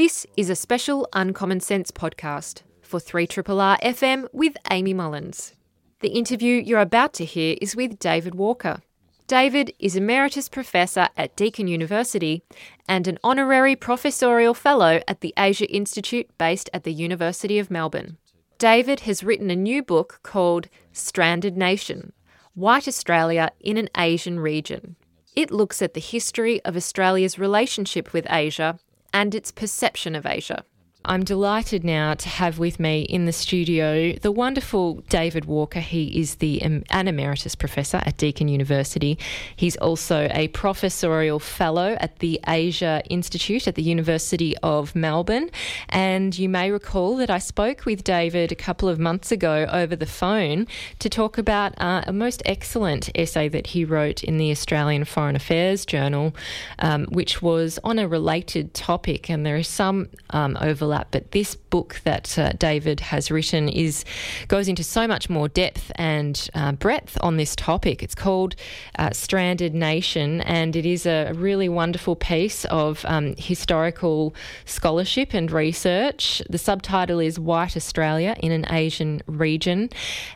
This is a special Uncommon Sense podcast for 3RRR FM with Amy Mullins. The interview you're about to hear is with David Walker. David is Emeritus Professor at Deakin University and an Honorary Professorial Fellow at the Asia Institute based at the University of Melbourne. David has written a new book called Stranded Nation White Australia in an Asian Region. It looks at the history of Australia's relationship with Asia and its perception of Asia. I'm delighted now to have with me in the studio the wonderful David Walker. He is the um, an emeritus professor at Deakin University. He's also a professorial fellow at the Asia Institute at the University of Melbourne. And you may recall that I spoke with David a couple of months ago over the phone to talk about uh, a most excellent essay that he wrote in the Australian Foreign Affairs Journal, um, which was on a related topic. And there is some um, overlap overlap. But this book that uh, David has written is goes into so much more depth and uh, breadth on this topic. It's called uh, Stranded Nation, and it is a really wonderful piece of um, historical scholarship and research. The subtitle is White Australia in an Asian Region,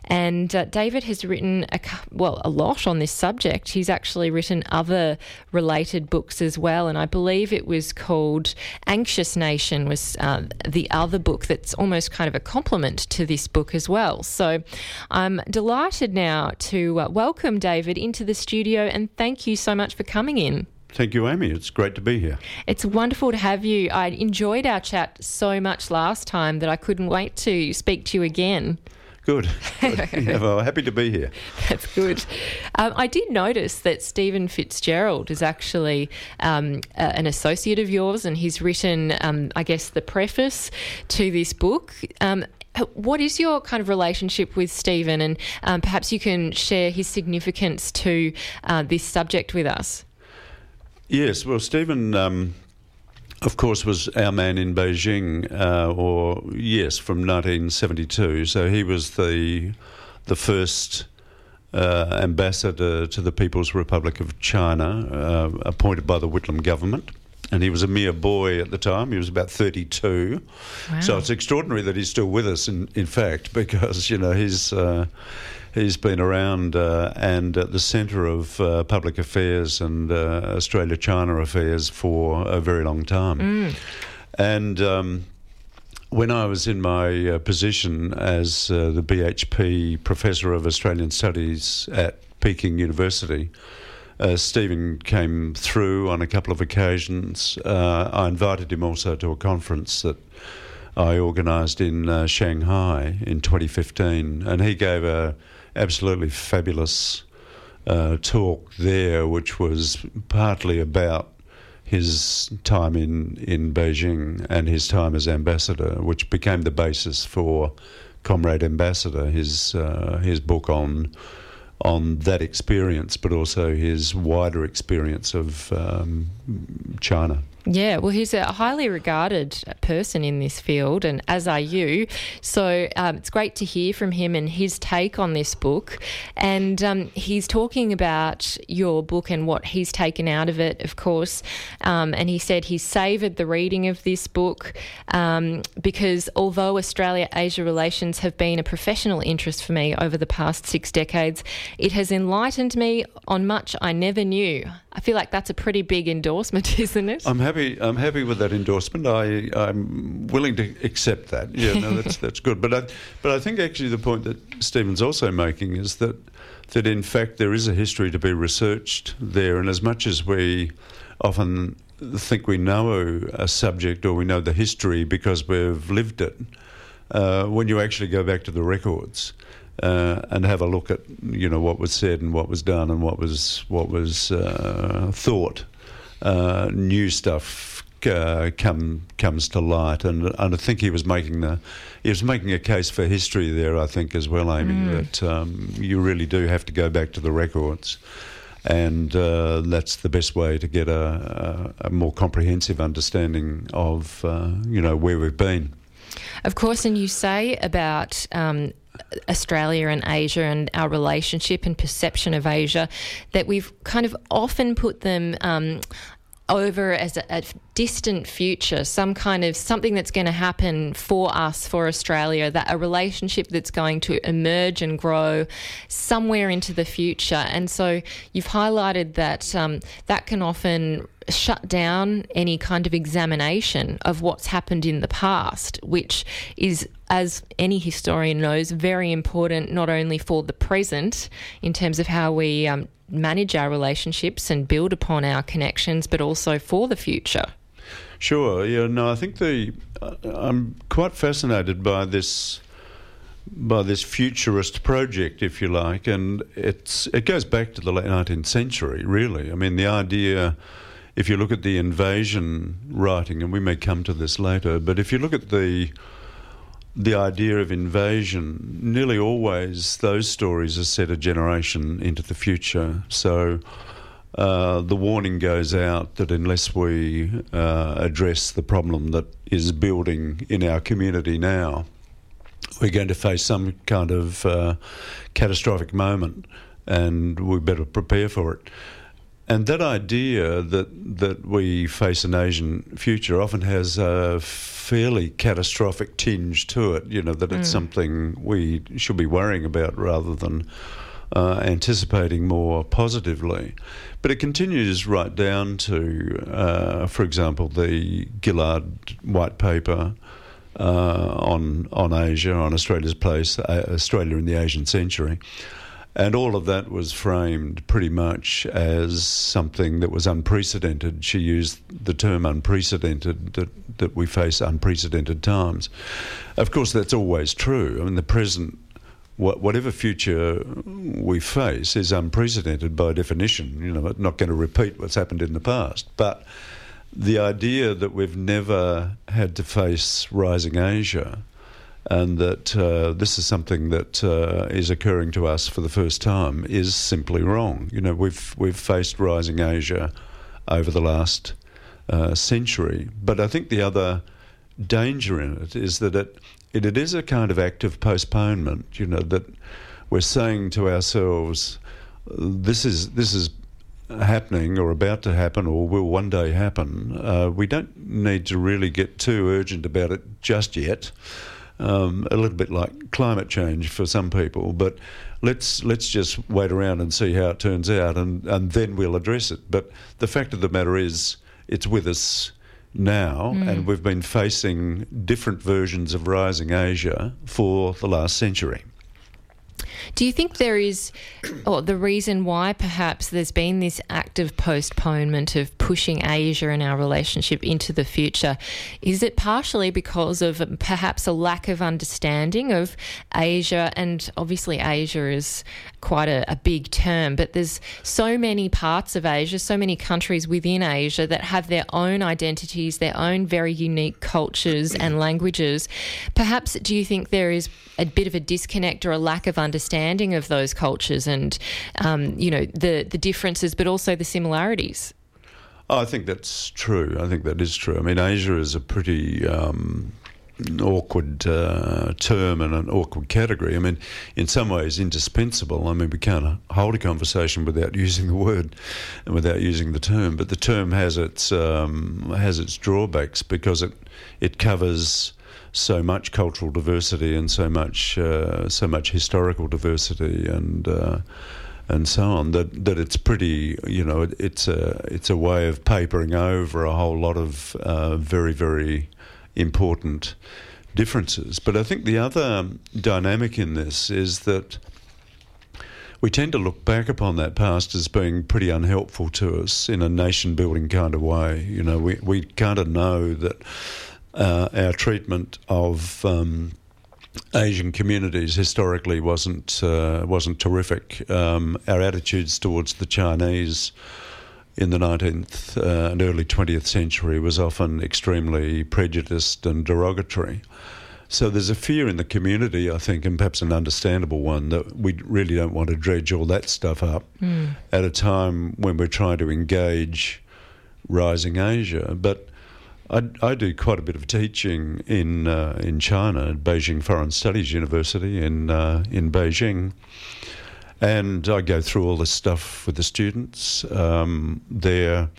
and uh, David has written a, well a lot on this subject. He's actually written other related books as well, and I believe it was called Anxious Nation was uh, the other book that's almost kind of a complement to this book as well. So I'm delighted now to uh, welcome David into the studio and thank you so much for coming in. Thank you, Amy. It's great to be here. It's wonderful to have you. I enjoyed our chat so much last time that I couldn't wait to speak to you again. Good. yeah, well, happy to be here. That's good. Um, I did notice that Stephen Fitzgerald is actually um, uh, an associate of yours, and he's written, um, I guess, the preface to this book. Um, what is your kind of relationship with Stephen, and um, perhaps you can share his significance to uh, this subject with us? Yes, well, Stephen um, of course, was our man in Beijing, uh, or yes, from 1972. So he was the the first uh, ambassador to the People's Republic of China, uh, appointed by the Whitlam government. And he was a mere boy at the time. He was about 32. Wow. So it's extraordinary that he's still with us, in, in fact, because, you know, he's uh, he's been around uh, and at the centre of uh, public affairs and uh, Australia China affairs for a very long time. Mm. And um, when I was in my uh, position as uh, the BHP Professor of Australian Studies at Peking University, uh, Stephen came through on a couple of occasions. Uh, I invited him also to a conference that I organised in uh, Shanghai in 2015, and he gave a absolutely fabulous uh, talk there, which was partly about his time in, in Beijing and his time as ambassador, which became the basis for Comrade Ambassador, his uh, his book on on that experience, but also his wider experience of um, China. Yeah, well, he's a highly regarded person in this field, and as are you. So um, it's great to hear from him and his take on this book. And um, he's talking about your book and what he's taken out of it, of course. Um, and he said he savoured the reading of this book um, because although Australia Asia relations have been a professional interest for me over the past six decades, it has enlightened me on much I never knew. I feel like that's a pretty big endorsement, isn't it? I'm happy. I'm happy with that endorsement. I I'm willing to accept that. Yeah, no, that's that's good. But I but I think actually the point that Stephen's also making is that that in fact there is a history to be researched there, and as much as we often think we know a subject or we know the history because we've lived it, uh, when you actually go back to the records uh, and have a look at you know what was said and what was done and what was what was uh, thought. Uh, new stuff uh, come comes to light, and, and I think he was making the he was making a case for history there. I think as well, Amy, mm. that um, you really do have to go back to the records. And uh, that's the best way to get a, a, a more comprehensive understanding of, uh, you know, where we've been. Of course, and you say about um, Australia and Asia and our relationship and perception of Asia that we've kind of often put them. Um, over as a, a, distant future, some kind of something that's going to happen for us, for Australia, that a relationship that's going to emerge and grow somewhere into the future. And so you've highlighted that um, that can often shut down any kind of examination of what's happened in the past, which is, as any historian knows, very important not only for the present in terms of how we um, manage our relationships and build upon our connections, but also for the future. Sure. Yeah. No, I think the uh, I'm quite fascinated by this by this futurist project, if you like, and it's it goes back to the late 19th century. Really, I mean, the idea. If you look at the invasion writing, and we may come to this later, but if you look at the the idea of invasion, nearly always those stories are set a generation into the future. So uh, the warning goes out that unless we uh, address the problem that is building in our community now, we're going to face some kind of uh, catastrophic moment and we better prepare for it. And that idea that that we face an Asian future often has a fairly catastrophic tinge to it. You know that it's mm. something we should be worrying about rather than uh, anticipating more positively. But it continues right down to, uh, for example, the Gillard White Paper. Uh, on on Asia, on Australia's place, uh, Australia in the Asian century, and all of that was framed pretty much as something that was unprecedented. She used the term unprecedented, that, that we face unprecedented times. Of course, that's always true. I mean, the present, whatever future we face, is unprecedented by definition. You know, not going to repeat what's happened in the past. But the idea that we've never had to face rising Asia and that uh, this is something that uh, is occurring to us for the first time is simply wrong. You know, we've we've faced rising Asia over the last uh, century, but I think the other danger in it is that it, it it is a kind of act of postponement. You know that we're saying to ourselves, this is this is happening or about to happen or will one day happen. Uh, we don't need to really get too urgent about it just yet um, a little bit like climate change for some people. But let's let's just wait around and see how it turns out, and, and then we'll address it. But the fact of the matter is, it's with us now, mm. and we've been facing different versions of rising Asia for the last century. Do you think there is, or the reason why perhaps there's been this active postponement of pushing Asia and our relationship into the future? Is it partially because of perhaps a lack of understanding of Asia? And obviously, Asia is quite a, a big term, but there's so many parts of Asia, so many countries within Asia that have their own identities, their own very unique cultures and languages. Perhaps do you think there is a bit of a disconnect or a lack of understanding of those cultures and um, you know the the differences, but also the similarities. Oh, I think that's true. I think that is true. I mean, Asia is a pretty um, awkward uh, term and an awkward category. I mean, in some ways, indispensable. I mean, we can't hold a conversation without using the word and without using the term. But the term has its um, has its drawbacks because it it covers so much cultural diversity and so much uh, so much historical diversity and uh, and so on that that it's pretty you know it, it's a it's a way of papering over a whole lot of uh, very very important differences. But I think the other dynamic in this is that we tend to look back upon that past as being pretty unhelpful to us in a nation building kind of way. You know, we, we kind of know that uh, our treatment of um, Asian communities historically wasn't uh, wasn't terrific. Um, our attitudes towards the Chinese in the 19th uh, and early 20th century was often extremely prejudiced and derogatory. So there's a fear in the community, I think, and perhaps an understandable one, that we really don't want to dredge all that stuff up mm. at a time when we're trying to engage rising Asia. But I, I, do quite a bit of teaching in uh, in China at Beijing Foreign Studies University in uh, in Beijing, and I go through all this stuff with the students. Um, they're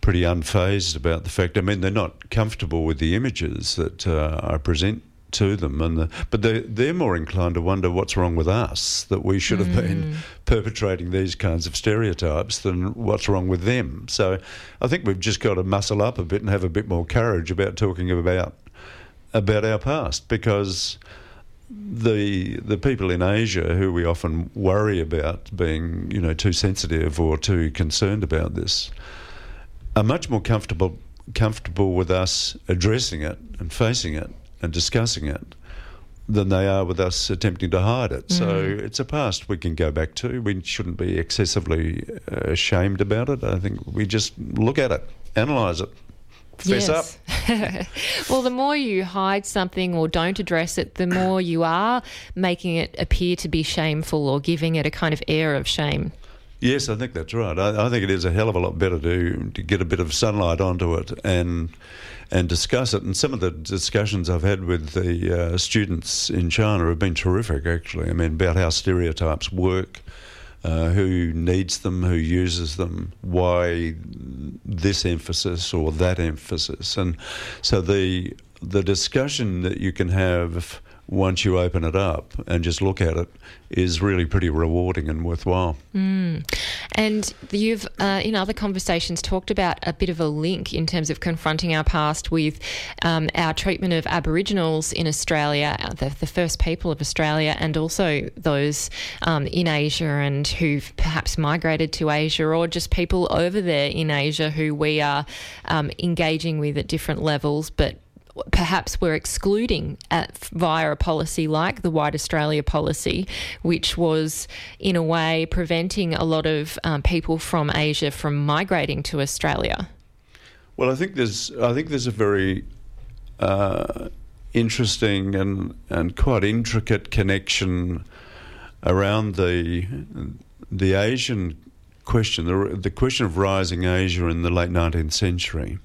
pretty unfazed about the fact. I mean, they're not comfortable with the images that uh, I present to them, and the, but they they're more inclined to wonder what's wrong with us that we should have mm. been perpetrating these kinds of stereotypes than what's wrong with them. So, I think we've just got to muscle up a bit and have a bit more courage about talking about about our past because the the people in Asia who we often worry about being you know too sensitive or too concerned about this are much more comfortable comfortable with us addressing it and facing it and discussing it than they are with us attempting to hide it. Mm. So it's a past we can go back to. We shouldn't be excessively uh, ashamed about it. I think we just look at it, analyse it, fess yes. up. well, the more you hide something or don't address it, the more you are making it appear to be shameful or giving it a kind of air of shame. Yes, I think that's right. I, I, think it is a hell of a lot better to to get a bit of sunlight onto it and and discuss it. And some of the discussions I've had with the uh, students in China have been terrific, actually. I mean, about how stereotypes work, uh, who needs them, who uses them, why this emphasis or that emphasis, and so the the discussion that you can have once you open it up and just look at it is really pretty rewarding and worthwhile. Mm. And you've, uh, in other conversations, talked about a bit of a link in terms of confronting our past with um, our treatment of Aboriginals in Australia, uh, the, the, first people of Australia, and also those um, in Asia and who've perhaps migrated to Asia, or just people over there in Asia who we are um, engaging with at different levels, but perhaps we're excluding at, via a policy like the White Australia policy, which was in a way preventing a lot of um, people from Asia from migrating to Australia? Well, I think there's I think there's a very uh, interesting and and quite intricate connection around the the Asian question, the, the question of rising Asia in the late 19th century,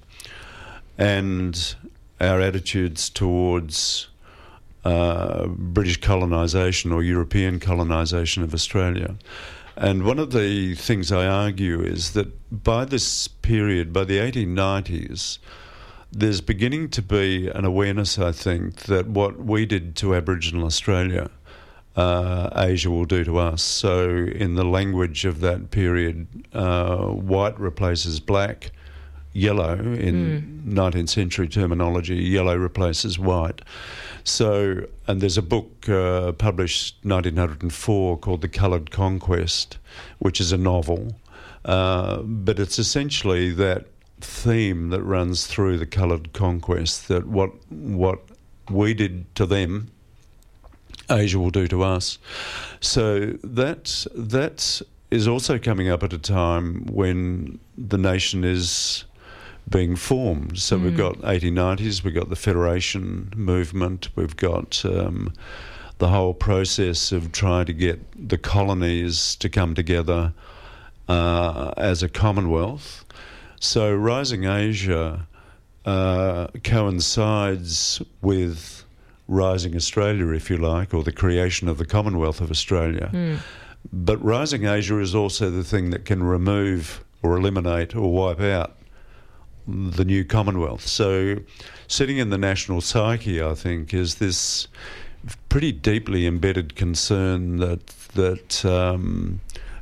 and our attitudes towards uh, British colonisation or European colonisation of Australia. And one of the things I argue is that by this period, by the 1890s, there's beginning to be an awareness, I think, that what we did to Aboriginal Australia, uh, Asia will do to us. So, in the language of that period, uh, white replaces black, yellow in mm. 19th century terminology. Yellow replaces white. So, and there's a book uh, published 1904 called The Coloured Conquest, which is a novel, uh, but it's essentially that theme that runs through the coloured conquest that what what we did to them Asia will do to us. So that that is also coming up at a time when the nation is being formed. So mm. we've got 1890s, we've got the Federation movement, we've got um, the whole process of trying to get the colonies to come together uh, as a commonwealth. So Rising Asia uh, coincides with Rising Australia, if you like, or the creation of the Commonwealth of Australia. Mm. But Rising Asia is also the thing that can remove or eliminate or wipe out the new Commonwealth. So, sitting in the national psyche, I think, is this pretty deeply embedded concern that that um,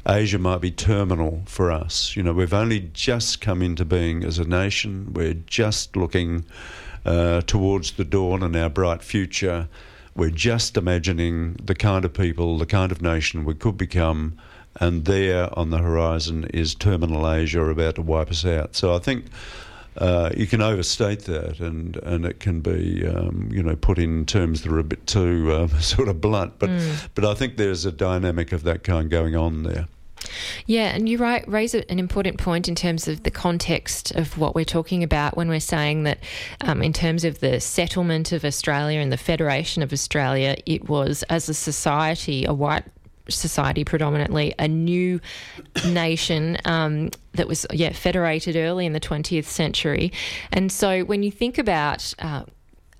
Asia might be terminal for us. You know, we've only just come into being as a nation. We're just looking uh, towards the dawn and our bright future. We're just imagining the kind of people, the kind of nation we could become and there on the horizon is terminal Asia about to wipe us out. So I think uh, you can overstate that, and and it can be um, you know put in terms that are a bit too um, sort of blunt. But mm. but I think there's a dynamic of that kind going on there. Yeah, and you right, raise an important point in terms of the context of what we're talking about when we're saying that, um, in terms of the settlement of Australia and the Federation of Australia, it was as a society, a white society predominantly, a new nation um, that was yeah federated early in the 20th century. And so when you think about uh,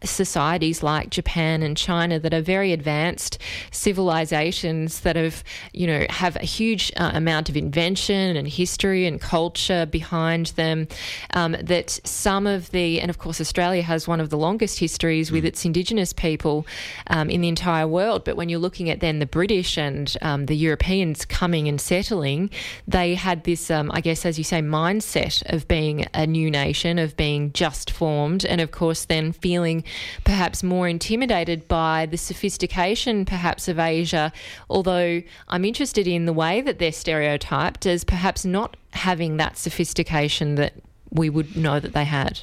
societies like Japan and China that are very advanced civilizations that have, you know, have a huge uh, amount of invention and history and culture behind them. Um, that some of the, and of course, Australia has one of the longest histories with mm. its Indigenous people um, in the entire world. But when you're looking at then the British and um, the Europeans coming and settling, they had this, um, I guess, as you say, mindset of being a new nation, of being just formed, and of course, then feeling perhaps more intimidated by the sophistication, perhaps, of Asia. Although I'm interested in the way that they're stereotyped as perhaps not having that sophistication that we would know that they had.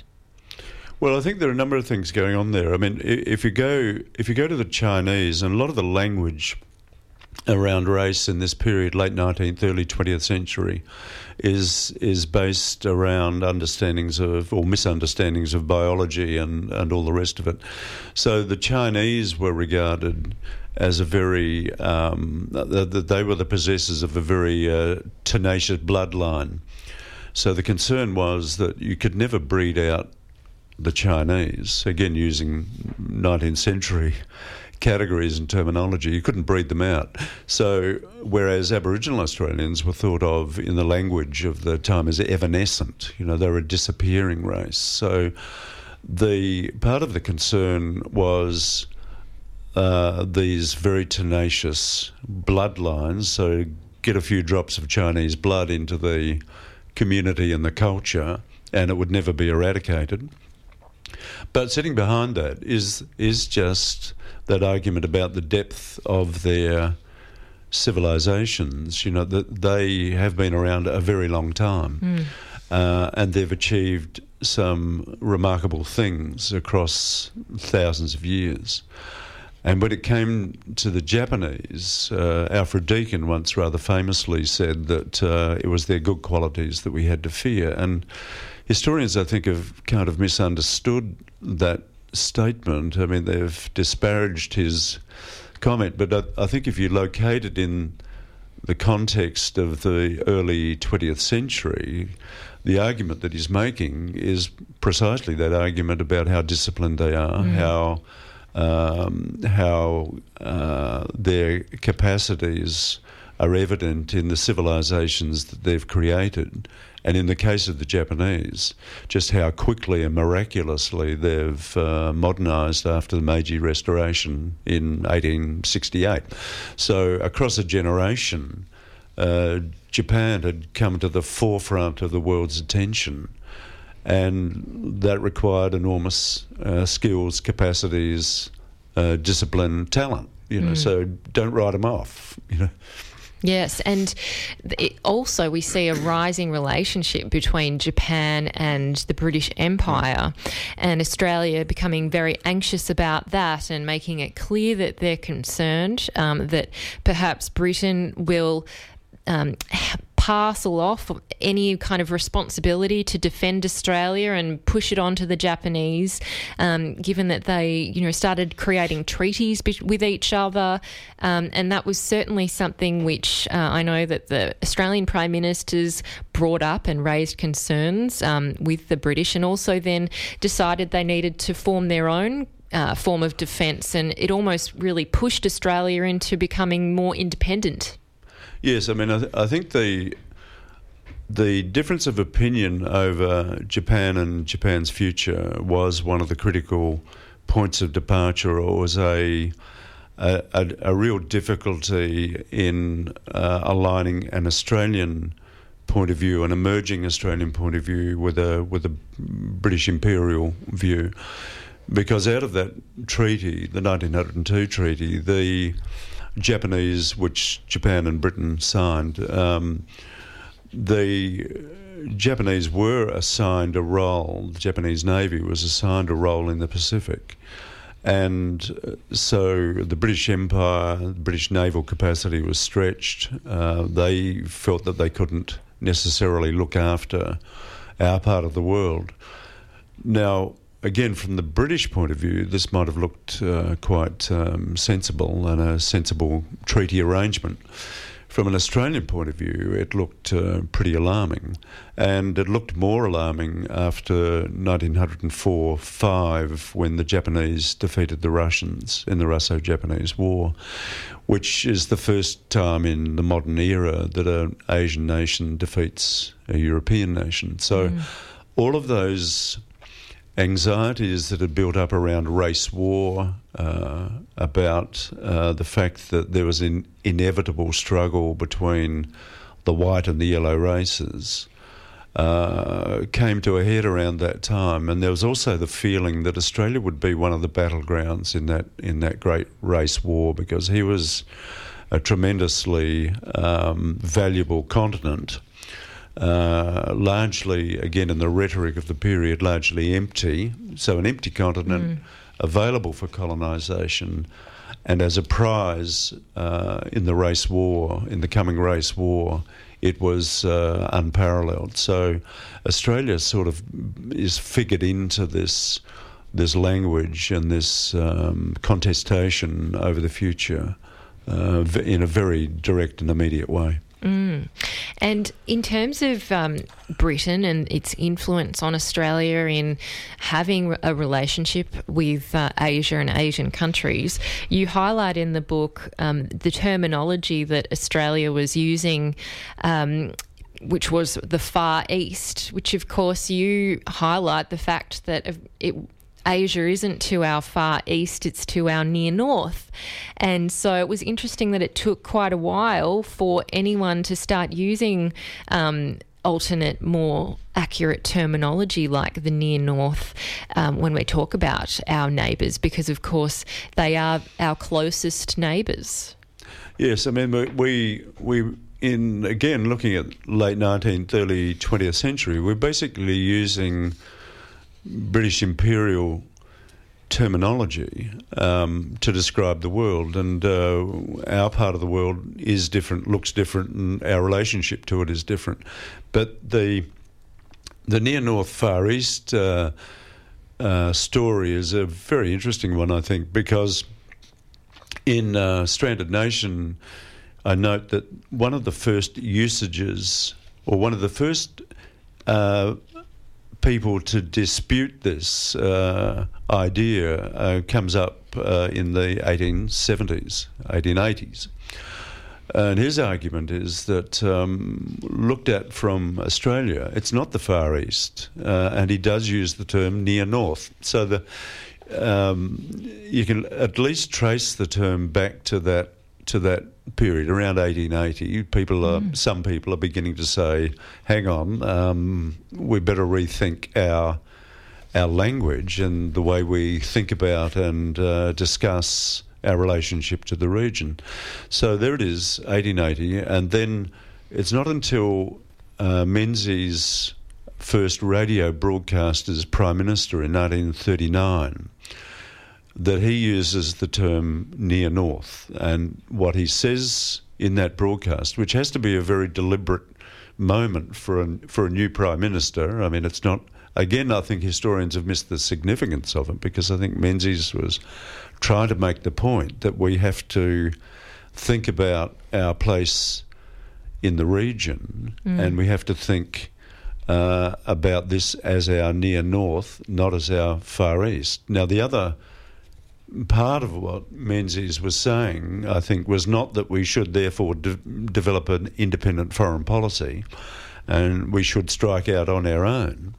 Well, I think there are a number of things going on there. I mean, if you go if you go to the Chinese, and a lot of the language around race in this period, late 19th, early 20th century, is is based around understandings of or misunderstandings of biology and, and all the rest of it. So the Chinese were regarded as a very um, that they were the possessors of a very uh, tenacious bloodline. So the concern was that you could never breed out the Chinese again using 19th century categories and terminology. You couldn't breed them out. So, whereas Aboriginal Australians were thought of in the language of the time as evanescent, you know, they were a disappearing race. So, the part of the concern was uh, these very tenacious bloodlines. So, get a few drops of Chinese blood into the community and the culture, and it would never be eradicated. But sitting behind that is is just that argument about the depth of their civilizations. You know that they have been around a very long time, mm. uh, and they've achieved some remarkable things across thousands of years. And when it came to the Japanese, uh, Alfred Deakin once rather famously said that uh, it was their good qualities that we had to fear. And historians, I think, have kind of misunderstood that statement. I mean, they've disparaged his comment, but I, I think if you locate it in the context of the early 20th century, the argument that he's making is precisely that argument about how disciplined they are, mm. how um, how uh, their capacities are evident in the civilizations that they've created, and in the case of the Japanese, just how quickly and miraculously they've uh, modernised after the Meiji Restoration in 1868. So, across a generation, uh, Japan had come to the forefront of the world's attention. And that required enormous uh, skills, capacities, uh, discipline, talent. You know, mm. so don't write them off. You know. Yes, and also we see a rising relationship between Japan and the British Empire, and Australia becoming very anxious about that and making it clear that they're concerned um, that perhaps Britain will um, parcel off any kind of responsibility to defend Australia and push it onto the Japanese, um, given that they, you know, started creating treaties with each other, um, and that was certainly something which uh, I know that the Australian prime ministers brought up and raised concerns um, with the British, and also then decided they needed to form their own uh, form of defence, and it almost really pushed Australia into becoming more independent. Yes, I mean, I, th- I think the the difference of opinion over Japan and Japan's future was one of the critical points of departure, or was a a, a, a real difficulty in uh, aligning an Australian point of view, an emerging Australian point of view, with a with a British imperial view, because out of that treaty, the 1902 treaty, the Japanese, which Japan and Britain signed, um, the Japanese were assigned a role, the Japanese Navy was assigned a role in the Pacific. And uh, so the British Empire, the British naval capacity was stretched. Uh, they felt that they couldn't necessarily look after our part of the world. Now, again, from the British point of view, this might have looked uh, quite um, sensible and a sensible treaty arrangement. from an Australian point of view, it looked uh, pretty alarming. And it looked more alarming after 1904 5 when the Japanese defeated the Russians in the Russo Japanese War, which is the first time in the modern era that an Asian nation defeats a European nation. So mm. all of those anxieties that had built up around race war, uh, about uh, the fact that there was an inevitable struggle between the white and the yellow races. Uh, came to a head around that time, and there was also the feeling that Australia would be one of the battlegrounds in that in that great race war because he was a tremendously um, valuable continent, uh, largely, again, in the rhetoric of the period, largely empty. So, an empty continent mm. available for colonisation. And as a prize uh, in the race war, in the coming race war, it was uh, unparalleled. So, Australia sort of is figured into this this language and this um, contestation over the future uh, in a very direct and immediate way. Mm. And in terms of um, Britain and its influence on Australia in having a relationship with uh, Asia and Asian countries, you highlight in the book um, the terminology that Australia was using. Um, which was the Far East, which of course you highlight the fact that it Asia isn't to our far east, it's to our near north. And so it was interesting that it took quite a while for anyone to start using. Um, alternate, more accurate terminology like the near north um, when we talk about our neighbours, because of course they are our closest neighbours. Yes, I mean we we in again looking at late 19th, early 20th century, we're basically using British imperial terminology um, to describe the world, and uh, our part of the world is different, looks different, and our relationship to it is different. But the the near North Far East uh, uh, story is a very interesting one, I think, because in uh, Stranded Nation, I note that one of the first usages, or one of the first uh, people to dispute this uh, idea uh, comes up uh, in the 1870s, 1880s. And his argument is that, um, looked at from Australia, it's not the Far East, uh, and he does use the term near north. So the um, you can at least trace the term back to that to that period around 1880. People are mm. some people are beginning to say, "Hang on, um, we better rethink our our language and the way we think about and uh, discuss." Our relationship to the region. So there it is, 1880, and then it's not until uh, Menzies' first radio broadcast as Prime Minister in 1939 that he uses the term near north. And what he says in that broadcast, which has to be a very deliberate moment for a, for a new prime minister, I mean, it's not. Again, I think historians have missed the significance of it because I think Menzies was trying to make the point that we have to think about our place in the region mm. and we have to think uh, about this as our near north, not as our far east. Now, the other part of what Menzies was saying, I think, was not that we should therefore de- develop an independent foreign policy and we should strike out on our own.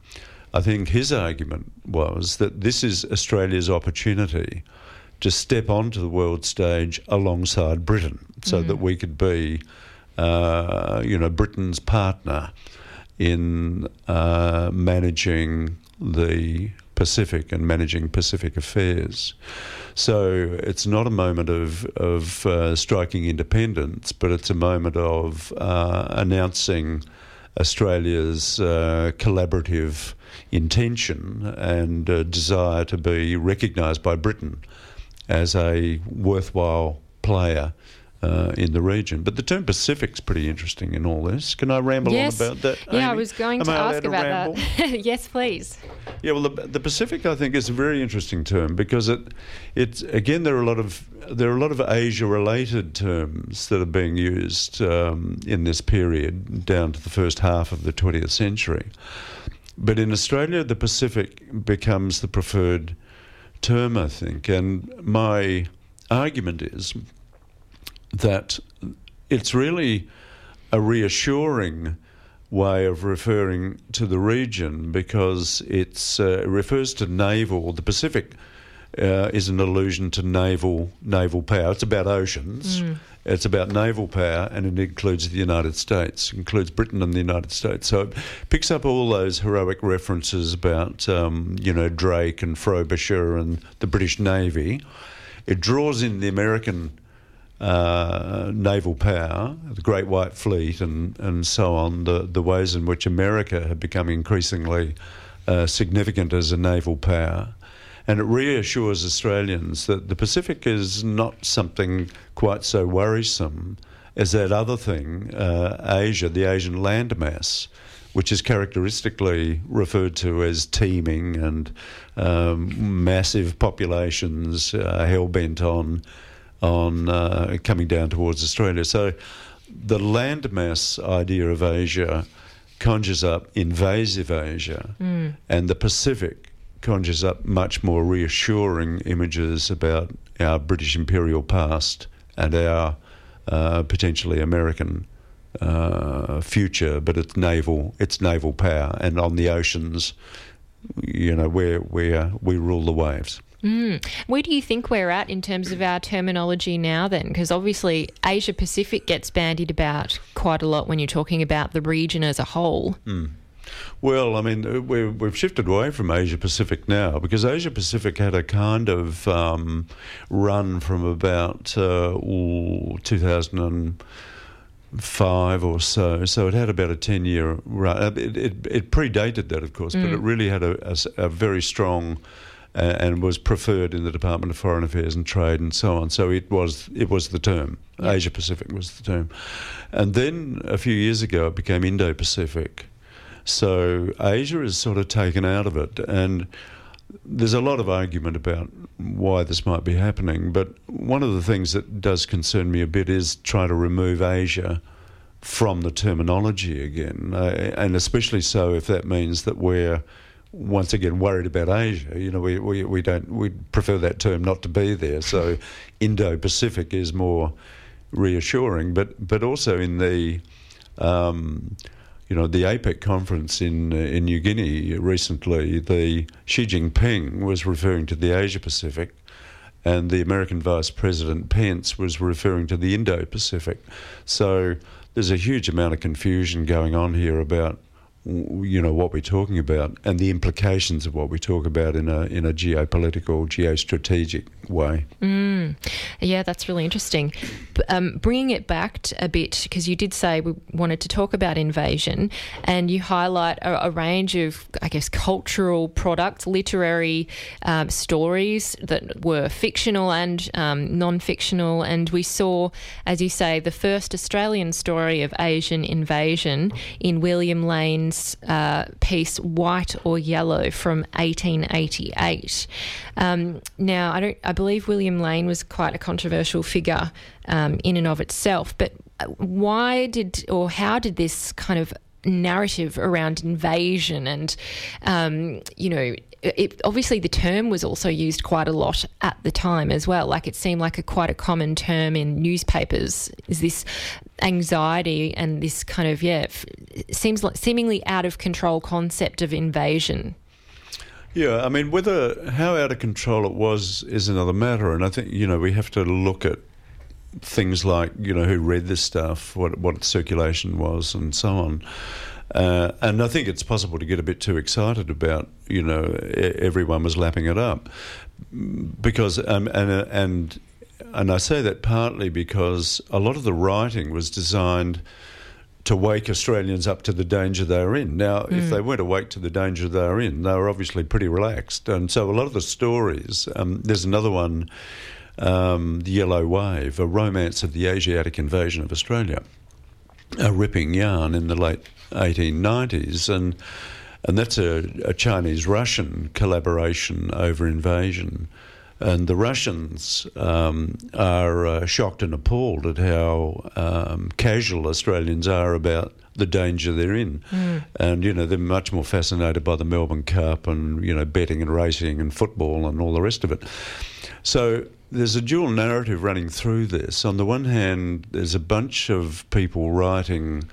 I think his argument was that this is Australia's opportunity to step onto the world stage alongside Britain so mm. that we could be, uh, you know, Britain's partner in uh, managing the Pacific and managing Pacific affairs. So it's not a moment of, of uh, striking independence, but it's a moment of uh, announcing Australia's uh, collaborative intention and desire to be recognised by Britain as a worthwhile player uh, in the region. But the term Pacific's pretty interesting in all this. Can I ramble yes. on about that? Yeah, Amy? I was going Am to I ask allowed to about that. yes, please. Yeah, well, the, the Pacific, I think, is a very interesting term because it, it again, there are a lot of there are a lot of Asia-related terms that are being used um, in this period down to the first half of the 20th century. But in Australia, the Pacific becomes the preferred term, I think, and my argument is that it's really a reassuring way of referring to the region because it's, uh, it refers to naval. The Pacific uh, is an allusion to naval naval power. It's about oceans. Mm. It's about naval power, and it includes the United States, it includes Britain and the United States. So it picks up all those heroic references about, um, you know, Drake and Frobisher and the British Navy. It draws in the American uh, naval power, the Great White Fleet, and, and so on, the, the ways in which America had become increasingly uh, significant as a naval power. And it reassures Australians that the Pacific is not something quite so worrisome as that other thing, uh, Asia, the Asian landmass, which is characteristically referred to as teeming and um, massive populations uh, hell bent on on uh, coming down towards Australia. So the landmass idea of Asia conjures up invasive Asia, mm. and the Pacific conjures up much more reassuring images about our British imperial past and our uh, potentially American uh, future, but it's naval, it's naval power, and on the oceans, you know, where where we rule the waves. Mm. Where do you think we're at in terms of our terminology now, then? Because obviously, Asia Pacific gets bandied about quite a lot when you're talking about the region as a whole. Mm. Well, I mean, uh, we've, we've shifted away from Asia Pacific now because Asia Pacific had a kind of um, run from about uh, 2005 or so. So it had about a 10 year run. Uh, it, it, it, predated that, of course, mm. but it really had a, a, a very strong and was preferred in the Department of Foreign Affairs and Trade and so on. So it was it was the term. Yeah. Asia Pacific was the term, and then a few years ago it became Indo Pacific. So Asia is sort of taken out of it, and there's a lot of argument about why this might be happening. But one of the things that does concern me a bit is trying to remove Asia from the terminology again, uh, and especially so if that means that we're once again worried about Asia. You know, we, we, we don't we prefer that term not to be there. So Indo-Pacific is more reassuring, but but also in the um, you know the APEC conference in uh, in New Guinea recently, the Xi Jinping was referring to the Asia Pacific. And the American Vice President Pence was referring to the Indo Pacific. So there's a huge amount of confusion going on here about you know what we're talking about and the implications of what we talk about in a in a geopolitical geostrategic way. Mm. Yeah, that's really interesting. Um, bringing it back a bit because you did say we wanted to talk about invasion, and you highlight a, a range of, I guess, cultural products, literary um, stories that were fictional and um, non-fictional, and we saw, as you say, the first Australian story of Asian invasion in William Lane's uh, piece "White or Yellow" from 1888. Um, now, I don't. I believe William Lane was quite a controversial figure um, in and of itself, but uh, why did or how did this kind of narrative around invasion and um, you know it, obviously the term was also used quite a lot at the time as well like it seemed like a quite a common term in newspapers is this anxiety and this kind of yeah seems like seemingly out of control concept of invasion yeah, I mean, whether how out of control it was is another matter, and I think you know we have to look at things like you know who read this stuff, what what its circulation was, and so on. Uh, and I think it's possible to get a bit too excited about you know everyone was lapping it up because um, and and and I say that partly because a lot of the writing was designed to wake Australians up to the danger they're in. Now, mm. if they weren't awake to the danger they're in, they were obviously pretty relaxed. And so a lot of the stories, um, there's another one um, The Yellow Wave, a romance of the Asiatic invasion of Australia, a ripping yarn in the late 1890s. And, and that's a, a Chinese Russian collaboration over invasion. And the Russians um, are uh, shocked and appalled at how um, casual Australians are about the danger they're in. Mm. And, you know, they're much more fascinated by the Melbourne Cup and, you know, betting and racing and football and all the rest of it. So there's a dual narrative running through this. On the one hand, there's a bunch of people writing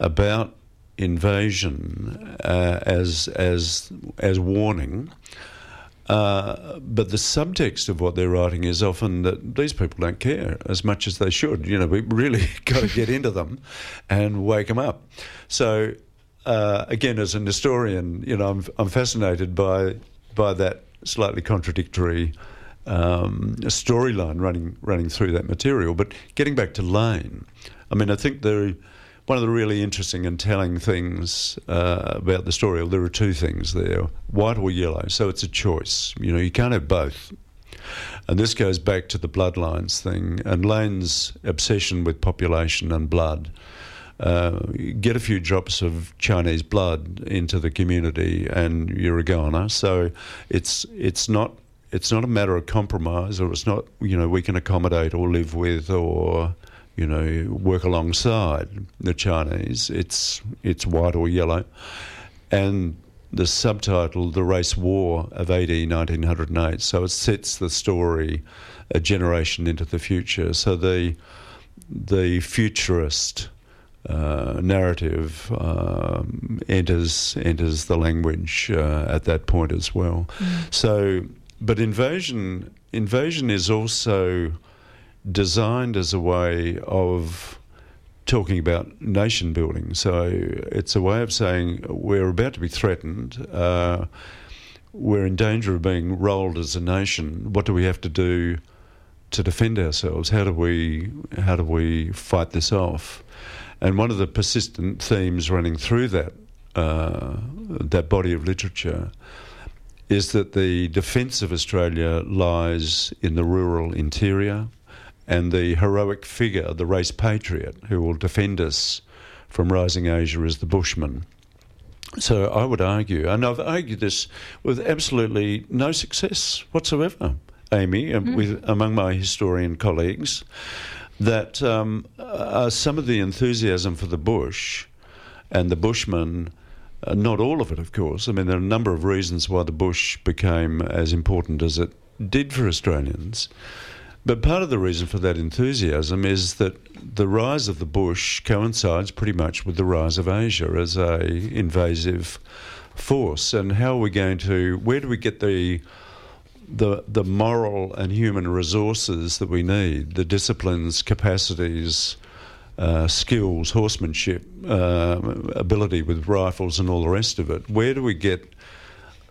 about invasion uh, as as as warning. Uh, but the subtext of what they're writing is often that these people don't care as much as they should. You know, we really got to get into them and wake them up. So, uh, again, as an historian, you know, I'm, I'm fascinated by by that slightly contradictory um, storyline running running through that material. But getting back to Lane, I mean, I think the one of the really interesting and telling things uh, about the story, well, there are two things there white or yellow. So it's a choice. You know, you can't have both. And this goes back to the bloodlines thing and Lane's obsession with population and blood. Uh, get a few drops of Chinese blood into the community and you're a goner. So it's it's not it's not a matter of compromise or it's not you know we can accommodate or live with or you know, work alongside the Chinese. It's it's white or yellow, and the subtitle "The Race War of AD 1908." So it sets the story a generation into the future. So the the futurist uh, narrative um, enters enters the language uh, at that point as well. Mm. So, but invasion invasion is also designed as a way of talking about nation building. So it's a way of saying we're about to be threatened. Uh, we're in danger of being rolled as a nation. What do we have to do to defend ourselves? How do we how do we fight this off? And one of the persistent themes running through that uh, that body of literature is that the defence of Australia lies in the rural interior and the heroic figure, the race patriot, who will defend us from rising Asia is the Bushman. So I would argue, and I've argued this with absolutely no success whatsoever, Amy, mm. with among my historian colleagues, that um, uh, some of the enthusiasm for the bush and the Bushman. Uh, not all of it, of course. I mean, there are a number of reasons why the bush became as important as it did for Australians. But part of the reason for that enthusiasm is that the rise of the bush coincides pretty much with the rise of Asia as a invasive force. And how are we going to? Where do we get the the the moral and human resources that we need, the disciplines, capacities, uh, skills, horsemanship, uh, ability with rifles, and all the rest of it? Where do we get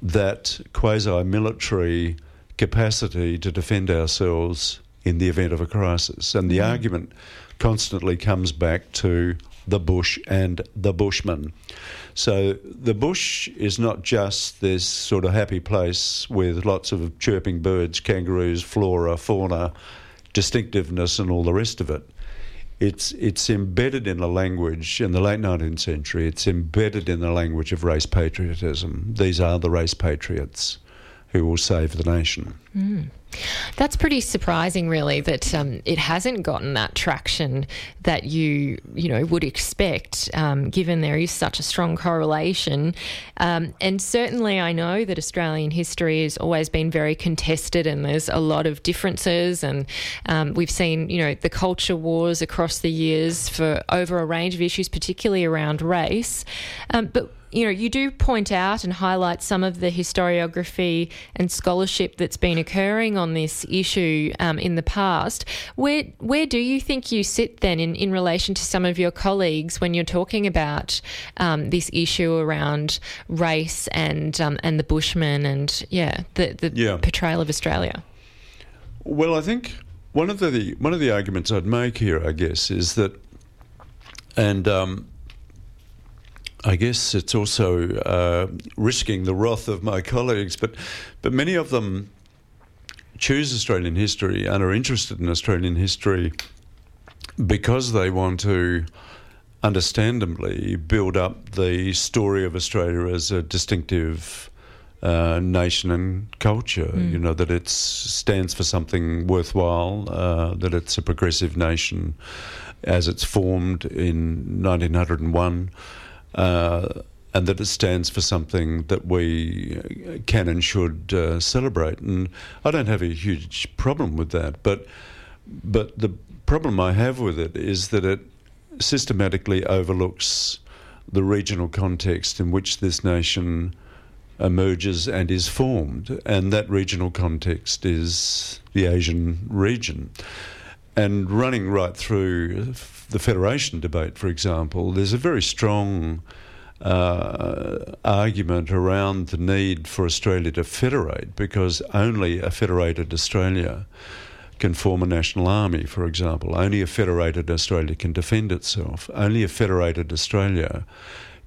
that quasi-military capacity to defend ourselves in the event of a crisis. And the mm. argument constantly comes back to the bush and the bushman. So the bush is not just this sort of happy place with lots of chirping birds, kangaroos, flora, fauna, distinctiveness, and all the rest of it. It's it's embedded in the language in the late 19th century. It's embedded in the language of race patriotism. These are the race patriots who will save the nation. Mm. That's pretty surprising, really, that um, it hasn't gotten that traction that you you know would expect, um, given there is such a strong correlation. Um, and certainly, I know that Australian history has always been very contested, and there's a lot of differences. And um, we've seen you know the culture wars across the years for over a range of issues, particularly around race. Um, but you know, you do point out and highlight some of the historiography and scholarship that's been occurring on this issue um, in the past. Where where do you think you sit then in, in relation to some of your colleagues when you're talking about um, this issue around race and um, and the Bushmen and yeah the the yeah. portrayal of Australia? Well, I think one of the one of the arguments I'd make here, I guess, is that and um, I guess it's also uh, risking the wrath of my colleagues, but but many of them choose Australian history and are interested in Australian history because they want to understandably build up the story of Australia as a distinctive uh, nation and culture. Mm. You know that it stands for something worthwhile. Uh, that it's a progressive nation, as it's formed in 1901. Uh, and that it stands for something that we can and should uh, celebrate. And I don't have a huge problem with that, but but the problem I have with it is that it systematically overlooks the regional context in which this nation emerges and is formed, and that regional context is the Asian region. And running right through the federation debate, for example, there's a very strong uh, argument around the need for Australia to federate because only a federated Australia can form a national army, for example. Only a federated Australia can defend itself. Only a federated Australia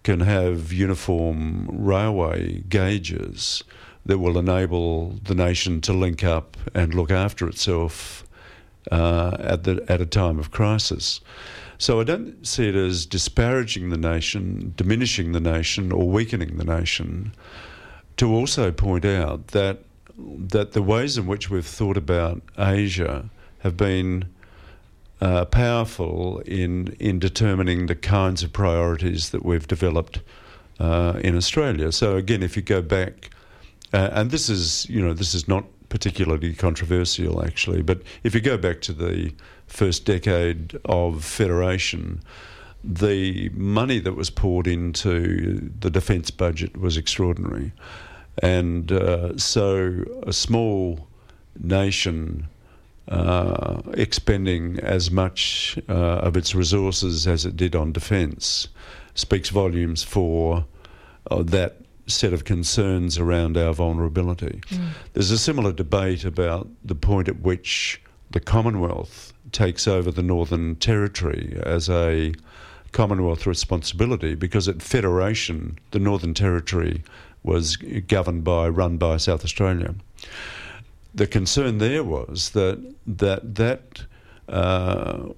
can have uniform railway gauges that will enable the nation to link up and look after itself uh, at, the, at a time of crisis. So I don't see it as disparaging the nation, diminishing the nation, or weakening the nation. To also point out that that the ways in which we've thought about Asia have been uh, powerful in in determining the kinds of priorities that we've developed uh, in Australia. So again, if you go back, uh, and this is you know this is not particularly controversial actually, but if you go back to the first decade of federation, the money that was poured into the defence budget was extraordinary. And uh, so a small nation uh, expending as much uh, of its resources as it did on defence speaks volumes for uh, that set of concerns around our vulnerability. Mm. There's a similar debate about the point at which the Commonwealth takes over the Northern Territory as a Commonwealth responsibility because at Federation, the Northern Territory was governed by, run by South Australia. The concern there was that that that uh,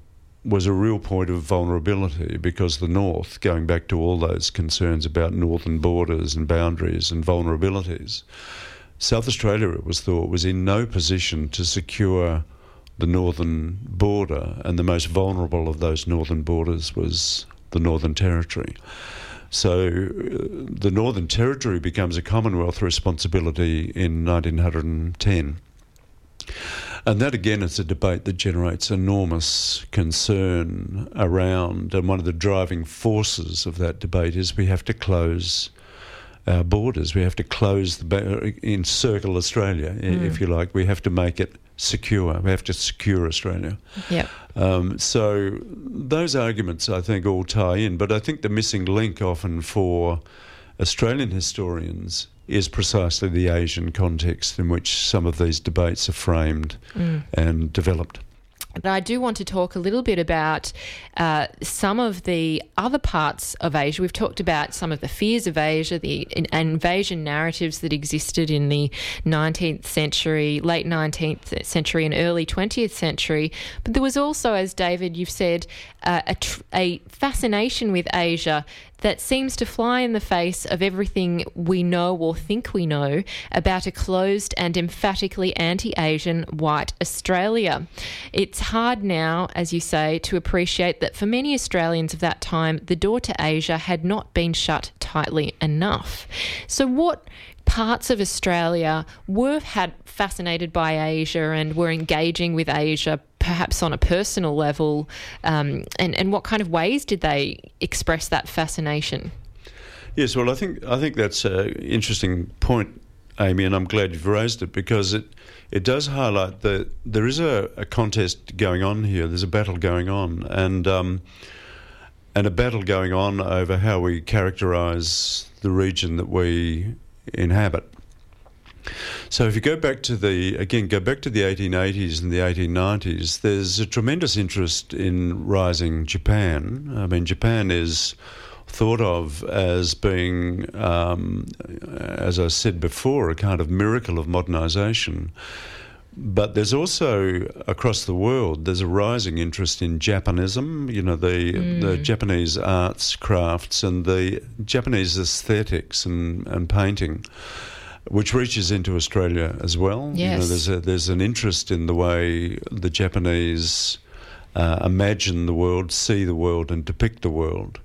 was a real point of vulnerability because the North, going back to all those concerns about northern borders and boundaries and vulnerabilities, South Australia, it was thought, was in no position to secure the northern border, and the most vulnerable of those northern borders was the Northern Territory. So uh, the Northern Territory becomes a Commonwealth responsibility in 1910. And that again is a debate that generates enormous concern around, and one of the driving forces of that debate is we have to close our borders. We have to close the encircle Australia, mm. if you like. We have to make it secure. We have to secure Australia. Yep. Um, so those arguments, I think, all tie in. But I think the missing link often for Australian historians is precisely the Asian context in which some of these debates are framed mm. and developed. But I do want to talk a little bit about uh, some of the other parts of Asia. We've talked about some of the fears of Asia, the invasion narratives that existed in the 19th century, late 19th century, and early 20th century. But there was also, as David, you've said, uh, a, tr- a fascination with Asia that seems to fly in the face of everything we know or think we know about a closed and emphatically anti Asian white Australia. It's hard now, as you say, to appreciate that for many Australians of that time, the door to Asia had not been shut tightly enough. So, what parts of Australia were had fascinated by Asia and were engaging with Asia perhaps on a personal level um, and, and what kind of ways did they express that fascination? Yes, well, I think I think that's an interesting point, Amy, and I'm glad you've raised it because it it does highlight that there is a, a contest going on here. There's a battle going on, and um, and a battle going on over how we characterise the region that we inhabit. So if you go back to the again go back to the 1880s and the 1890s, there's a tremendous interest in rising Japan. I mean, Japan is thought of as being, um, as I said before, a kind of miracle of modernization. But there's also across the world there's a rising interest in Japonism. You know the mm. the Japanese arts, crafts, and the Japanese aesthetics and, and painting, which reaches into Australia as well. Yes. You know, there's a, there's an interest in the way the Japanese uh, imagine the world, see the world, and depict the world.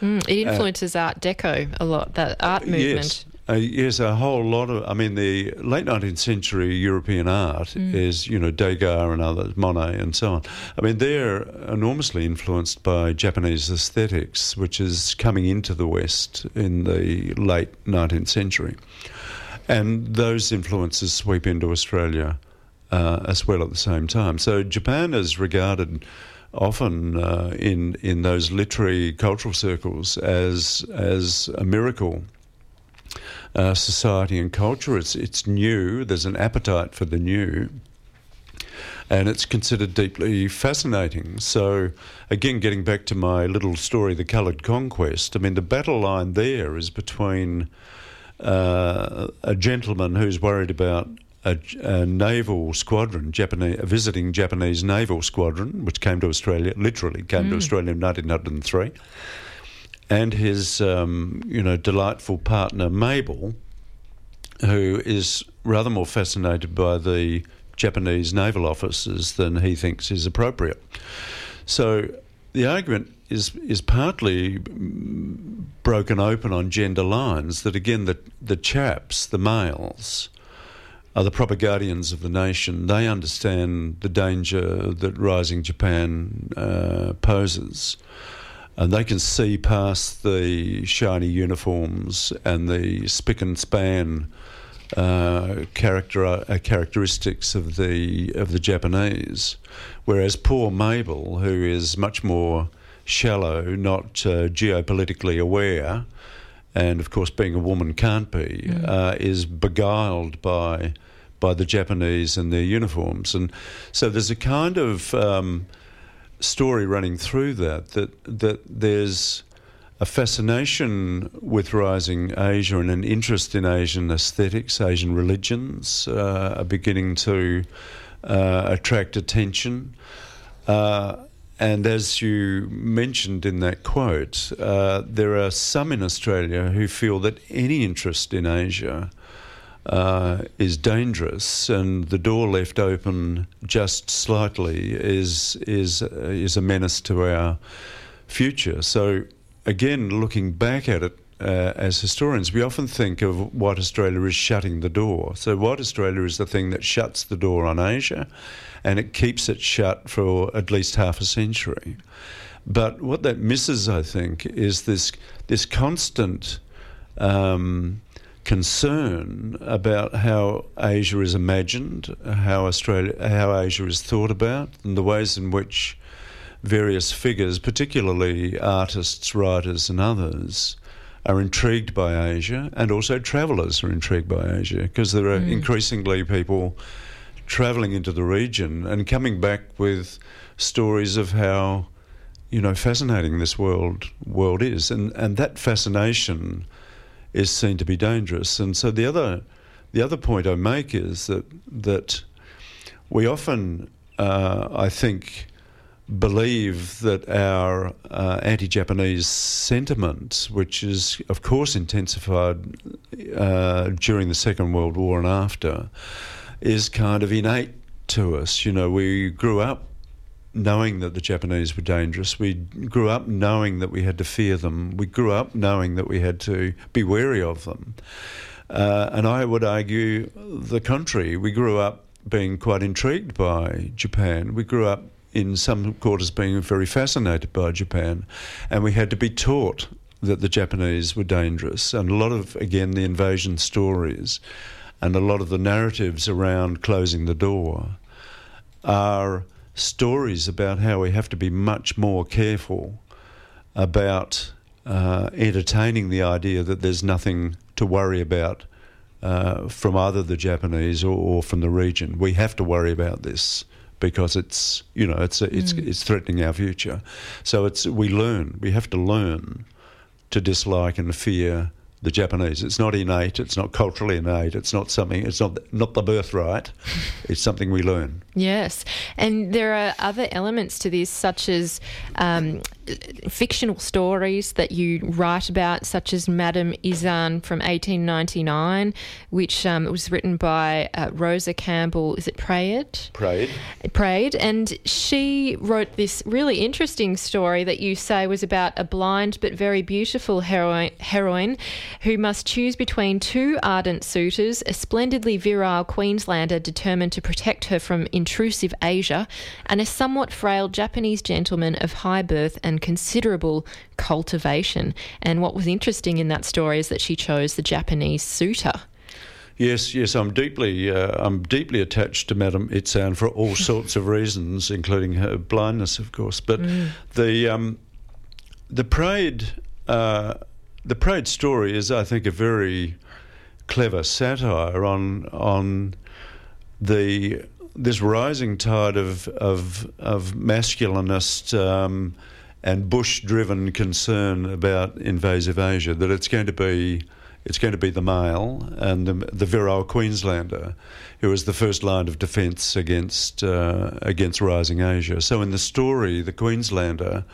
Mm, it uh, influences uh, Art Deco a lot. That art movement. Yes. Uh, yes, a whole lot of. I mean, the late 19th century European art mm. is, you know, Degas and others, Monet and so on. I mean, they're enormously influenced by Japanese aesthetics, which is coming into the West in the late 19th century. And those influences sweep into Australia uh, as well at the same time. So Japan is regarded often uh, in in those literary cultural circles as as a miracle uh, society and culture. It's it's new. There's an appetite for the new. And it's considered deeply fascinating. So, again, getting back to my little story, The Coloured Conquest, I mean, the battle line there is between uh, a gentleman who's worried about a, a, naval squadron, Japanese, a visiting Japanese naval squadron, which came to Australia, literally came mm. to Australia in 1903, and his, um, you know, delightful partner Mabel, who is rather more fascinated by the Japanese naval officers than he thinks is appropriate. So the argument is is partly broken open on gender lines. That again, the the chaps, the males, are the proper guardians of the nation. They understand the danger that rising Japan uh, poses. And they can see past the shiny uniforms and the spick and span uh, character uh, characteristics of the of the Japanese, whereas poor Mabel, who is much more shallow, not uh, geopolitically aware, and of course, being a woman can't be, mm. Uh, is beguiled by by the Japanese and their uniforms. And so there's a kind of um, story running through that, that that there's a fascination with rising Asia and an interest in Asian aesthetics, Asian religions uh, are beginning to uh, attract attention. Uh, and as you mentioned in that quote, uh, there are some in Australia who feel that any interest in Asia uh, is dangerous, and the door left open just slightly is is is a menace to our future. So, again, looking back at it. Uh, as historians, we often think of White Australia as shutting the door. So, White Australia is the thing that shuts the door on Asia and it keeps it shut for at least half a century. But what that misses, I think, is this, this constant um, concern about how Asia is imagined, how Australia, how Asia is thought about, and the ways in which various figures, particularly artists, writers, and others, are intrigued by Asia, and also travellers are intrigued by Asia because there are mm. increasingly people travelling into the region and coming back with stories of how you know fascinating this world world is, and and that fascination is seen to be dangerous. And so the other the other point I make is that that we often, uh, I think, believe that our uh, anti-Japanese sentiment, which is of course intensified uh, during the Second World War and after, is kind of innate to us. You know, we grew up knowing that the Japanese were dangerous. We grew up knowing that we had to fear them. We grew up knowing that we had to be wary of them. Uh, and I would argue the country, We grew up being quite intrigued by Japan. We grew up in some quarters being very fascinated by Japan. And we had to be taught that the Japanese were dangerous. And a lot of, again, the invasion stories and a lot of the narratives around closing the door are stories about how we have to be much more careful about uh, entertaining the idea that there's nothing to worry about uh, from either the Japanese or, or, from the region. We have to worry about this because it's you know it's it's mm. it's threatening our future. So it's we learn we have to learn to dislike and fear the Japanese. It's not innate. It's not culturally innate. It's not something. It's not not the birthright. it's something we learn. Yes, and there are other elements to this, such as um, fictional stories that you write about, such as Madame Izan from 1899, which um, was written by uh, Rosa Campbell. Is it Praed? Praed. Praed, and she wrote this really interesting story that you say was about a blind but very beautiful heroine, heroine who must choose between two ardent suitors, a splendidly virile Queenslander determined to protect her from intrusive Asia, and a somewhat frail Japanese gentleman of high birth and considerable cultivation. And what was interesting in that story is that she chose the Japanese suitor. Yes, yes, I'm deeply, uh, I'm deeply attached to Madame Izan for all sorts of reasons, including her blindness, of course. But mm. the um, the Praed, uh, the Praed story is, I think, a very clever satire on on the this rising tide of of, of masculinist um, and Bush-driven concern about invasive Asia. That it's going to be it's going to be the male and the, the virile Queenslander who is the first line of defence against uh, against rising Asia. So in the story, the Queenslander,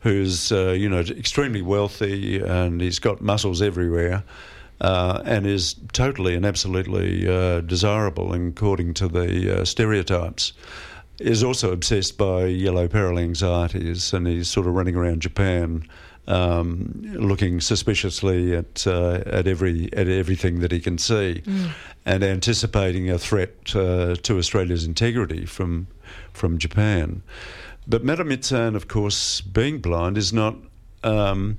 who's uh, you know extremely wealthy and he's got muscles everywhere. Uh, and is totally and absolutely uh, desirable according to the uh, stereotypes is also obsessed by yellow peril anxieties, and he's sort of running around Japan um, looking suspiciously at uh, at every at everything that he can see, mm. and anticipating a threat uh, to Australia's integrity from from Japan. But Madame Izan, of course, being blind, is not. Um,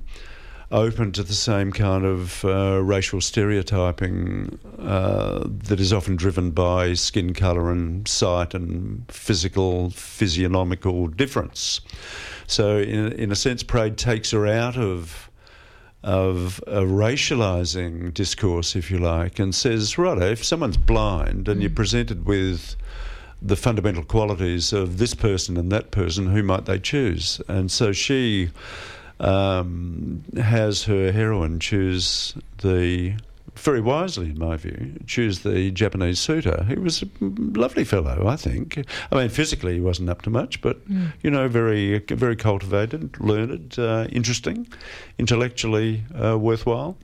open to the same kind of uh, racial stereotyping uh, that is often driven by skin colour and sight and physical physiognomical difference. So, in, in a sense, Praed takes her out of of a racializing discourse, if you like, and says, right, if someone's blind and you're mm. presented with the fundamental qualities of this person and that person, who might they choose? And so she um, has her heroine choose the very wisely, in my view, choose the Japanese suitor. He was a lovely fellow, I think. I mean, physically he wasn't up to much, but mm. you know, very, very cultivated, learned, uh, interesting, intellectually uh, worthwhile.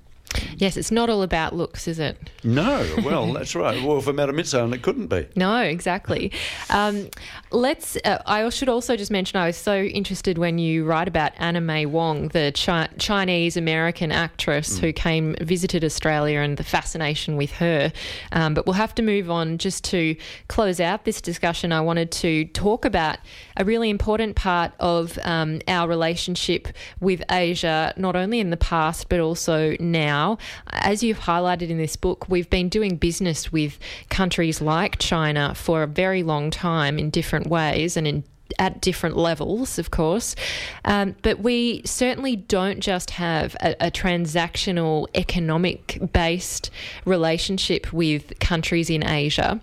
Yes, it's not all about looks, is it? No, well, that's right. Well, for Madame Izan, it couldn't be. No, exactly. Um, let's. Uh, I should also just mention I was so interested when you write about Anna May Wong, the chi- Chinese American actress mm. who came visited Australia, and the fascination with her. Um, but we'll have to move on just to close out this discussion. I wanted to talk about a really important part of um, our relationship with Asia, not only in the past but also now now. As you've highlighted in this book, we've been doing business with countries like China for a very long time in different ways and in at different levels, of course. Um, but we certainly don't just have a, a transactional, economic based relationship with countries in Asia.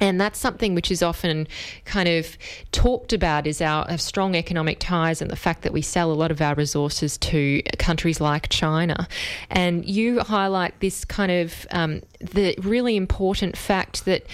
And that's something which is often kind of talked about is our, strong economic ties and the fact that we sell a lot of our resources to countries like China. And you highlight this kind of um, the really important fact that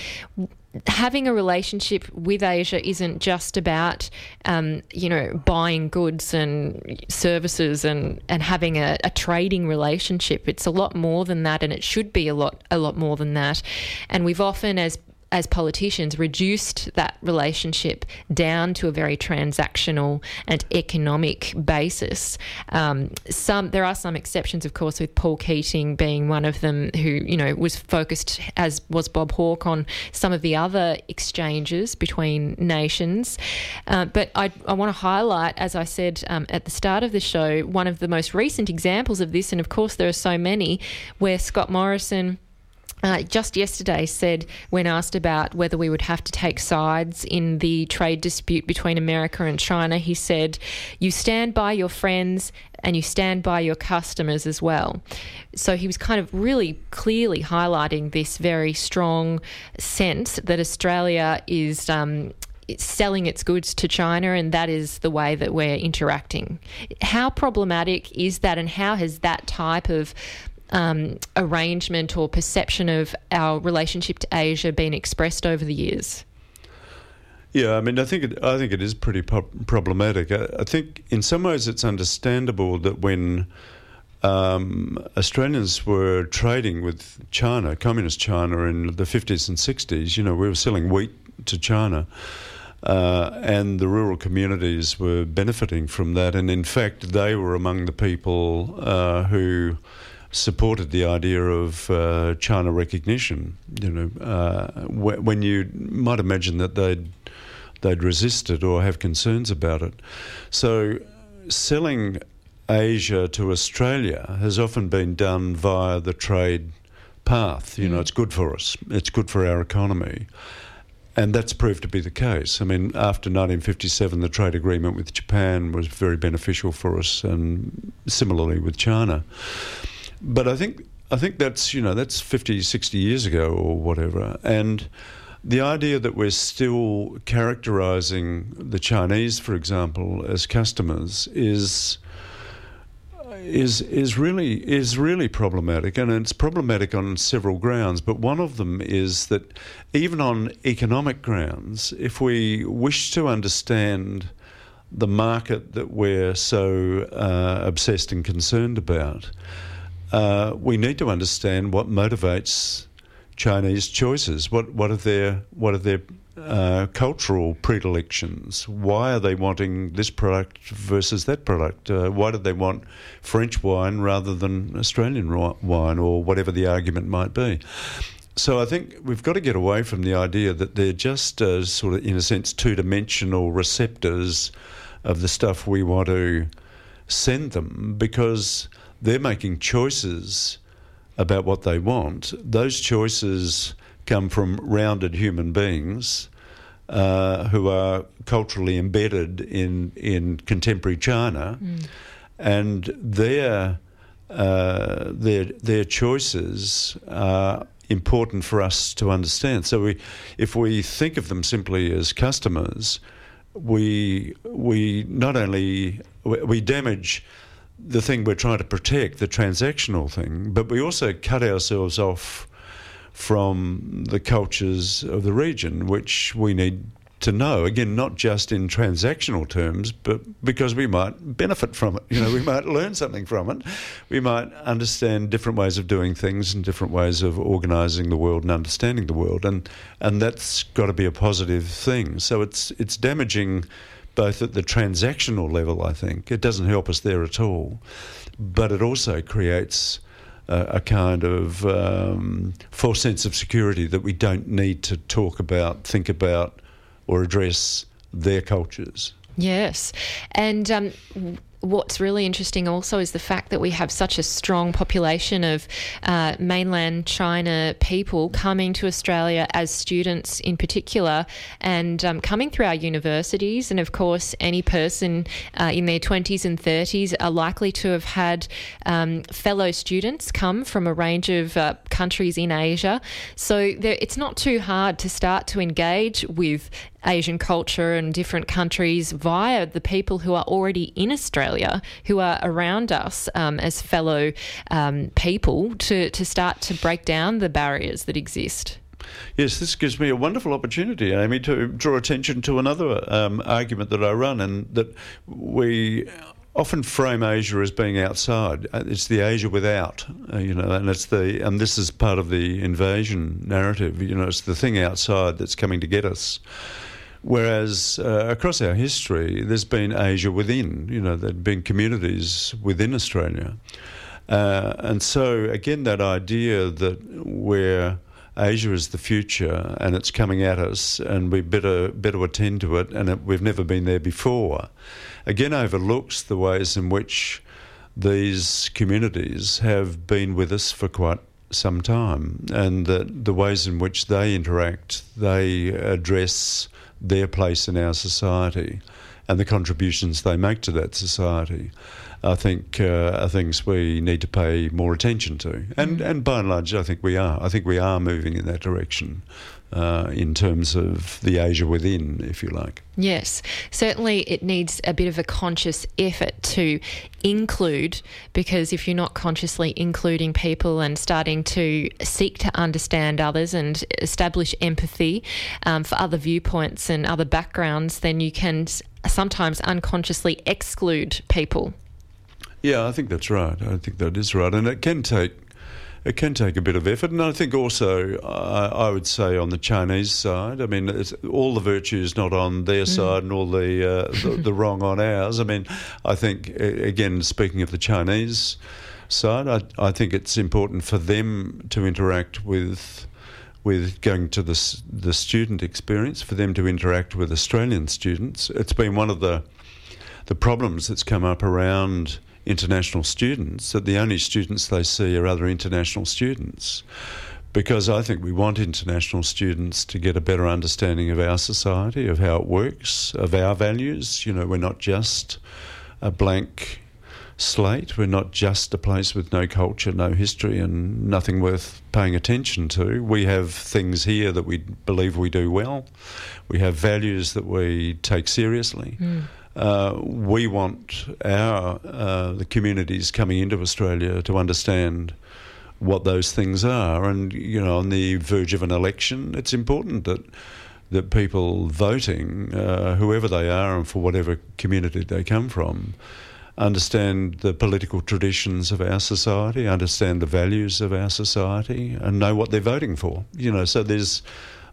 having a relationship with Asia isn't just about, um, you know, buying goods and services and, and having a, a, trading relationship. It's a lot more than that, and it should be a lot a lot more than that. And we've often, as as politicians, reduced that relationship down to a very transactional and economic basis. Um, some there are some exceptions, of course, with Paul Keating being one of them, who you know was focused, as was Bob Hawke, on some of the other exchanges between nations. Uh, but I, I want to highlight, as I said um, at the start of the show, one of the most recent examples of this, and of course there are so many, where Scott Morrison uh, just yesterday said, when asked about whether we would have to take sides in the trade dispute between America and China, he said, You stand by your friends and you stand by your customers as well. So he was kind of really clearly highlighting this very strong sense that Australia is. Um, selling its goods to China, and that is the way that we're interacting. How problematic is that, and how has that type of um, arrangement or perception of our relationship to Asia been expressed over the years? Yeah, I mean, I think it, I think it is pretty problematic. I, I, think in some ways it's understandable that when um, Australians were trading with China, communist China, in the 50s and 60s, you know, we were selling wheat to China. Uh, and the rural communities were benefiting from that. And in fact, they were among the people uh, who supported the idea of uh, China recognition. You know, uh, when you might imagine that they'd they'd resist it or have concerns about it. So, selling Asia to Australia has often been done via the trade path. You know, mm. it's good for us. It's good for our economy. And that's proved to be the case. I mean, after 1957, the trade agreement with Japan was very beneficial for us, and similarly with China. But I think I think that's you know that's 50, 60 years ago or whatever, and the idea that we're still characterizing the Chinese, for example, as customers is is is really is really problematic, and it's problematic on several grounds. But one of them is that even on economic grounds, if we wish to understand the market that we're so uh, obsessed and concerned about, uh, we need to understand what motivates Chinese choices. What what are their what are their uh, cultural predilections? Why are they wanting this product versus that product? Uh, why do they want French wine rather than Australian wine, or whatever the argument might be? So I think we've got to get away from the idea that they're just uh, sort of, in a sense, two-dimensional receptors of the stuff we want to send them, because they're making choices about what they want. Those choices come from rounded human beings uh, who are culturally embedded in, in contemporary China, mm. and their, uh, their, their choices are important for us to understand. So we, if we think of them simply as customers, we, we not only we damage the thing we're trying to protect, the transactional thing, but we also cut ourselves off from the cultures of the region, which we need to know. Again, not just in transactional terms, but because we might benefit from it. You know, we might learn something from it. We might understand different ways of doing things and different ways of organising the world and understanding the world, and and that's got to be a positive thing. So it's it's damaging both at the transactional level, I think. It doesn't help us there at all. But it also creates a, a kind of um, false sense of security that we don't need to talk about, think about, or address their cultures. Yes. And um, what's really interesting also is the fact that we have such a strong population of uh, mainland China people coming to Australia as students in particular and um, coming through our universities. And of course, any person uh, in their 20s and 30s are likely to have had um, fellow students come from a range of uh, countries in Asia. So it's not too hard to start to engage with Asian culture and different countries via the people who are already in Australia, who are around us um, as fellow um, people, to, to start to break down the barriers that exist. Yes, this gives me a wonderful opportunity, Amy, to draw attention to another um, argument that I run, and that we often frame Asia as being outside. Uh, it's the Asia without, uh, you know, and it's the and this is part of the invasion narrative. You know, it's the thing outside that's coming to get us. Whereas uh, across our history, there's been Asia within, you know, there'd been communities within Australia. Uh, and so, again, that idea that where Asia is the future and it's coming at us and we better, better attend to it and it, we've never been there before, again overlooks the ways in which these communities have been with us for quite some time and that the ways in which they interact, they address their place in our society and the contributions they make to that society, I think uh, are things we need to pay more attention to. And mm. and by and large, I think we are. I think we are moving in that direction. Uh, in terms of the Asia within, if you like. Yes, certainly it needs a bit of a conscious effort to include because if you're not consciously including people and starting to seek to understand others and establish empathy um, for other viewpoints and other backgrounds, then you can sometimes unconsciously exclude people. Yeah, I think that's right. I think that is right. And it can take it can take a bit of effort. And I think also, I, I would say on the Chinese side, I mean, all the virtues not on their mm. side and all the, uh, the, the wrong on ours. I mean, I think again, speaking of the Chinese side, I, I think it's important for them to interact with with going to the the student experience, for them to interact with Australian students. It's been one of the the problems that's come up around international students, that the only students they see are other international students. Because I think we want international students to get a better understanding of our society, of how it works, of our values. You know, we're not just a blank slate. We're not just a place with no culture, no history, and nothing worth paying attention to. We have things here that we believe we do well. We have values that we take seriously. Mm. Uh, we want our uh, the communities coming into Australia to understand what those things are, and you know, on the verge of an election, it's important that that people voting, uh, whoever they are, and for whatever community they come from, understand the political traditions of our society, understand the values of our society, and know what they're voting for. You know, so there's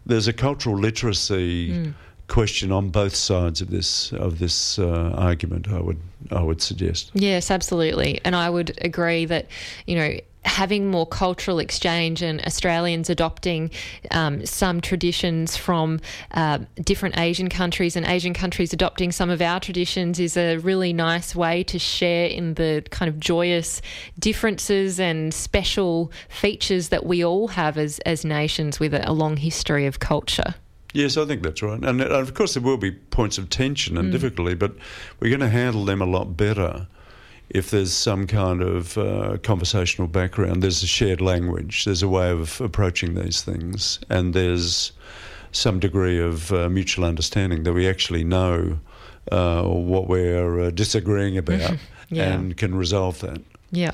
there's a cultural literacy. Mm question on both sides of this of this uh, argument. I would I would suggest. Yes, absolutely, and I would agree that you know having more cultural exchange and Australians adopting um, some traditions from uh, different Asian countries and Asian countries adopting some of our traditions is a really nice way to share in the kind of joyous differences and special features that we all have as, as nations with a, a long history of culture. Yes, I think that's right. And of course, there will be points of tension and mm. difficulty, but we're going to handle them a lot better if there's some kind of uh, conversational background. There's a shared language, there's a way of approaching these things, and there's some degree of uh, mutual understanding that we actually know uh, what we're uh, disagreeing about yeah. and can resolve that. Yeah.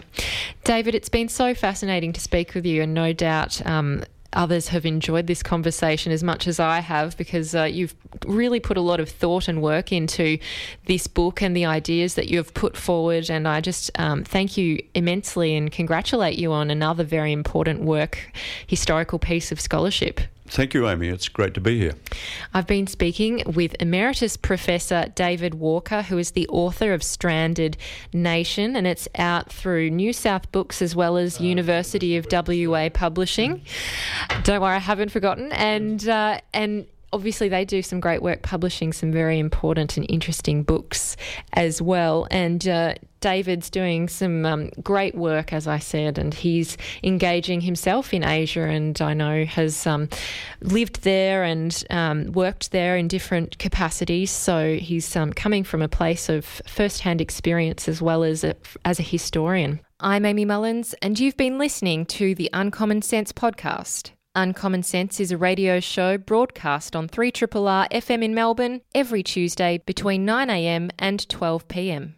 David, it's been so fascinating to speak with you, and no doubt. Um, others have enjoyed this conversation as much as I have because uh, you've really put a lot of thought and work into this book and the ideas that you have put forward. And I just um, thank you immensely and congratulate you on another very important work, historical piece of scholarship. Thank you, Amy. It's great to be here. I've been speaking with Emeritus Professor David Walker, who is the author of Stranded Nation, and it's out through New South Books as well as University of WA Publishing. Don't worry, I haven't forgotten. And uh, and obviously they do some great work publishing some very important and interesting books as well. And uh, David's doing some um, great work, as I said, and he's engaging himself in Asia, and I know has um, lived there and um, worked there in different capacities. So he's um, coming from a place of first-hand experience as well as a, as a historian. I'm Amy Mullins, and you've been listening to the Uncommon Sense podcast. Uncommon Sense is a radio show broadcast on 3RRR FM in Melbourne every Tuesday between 9am and 12pm.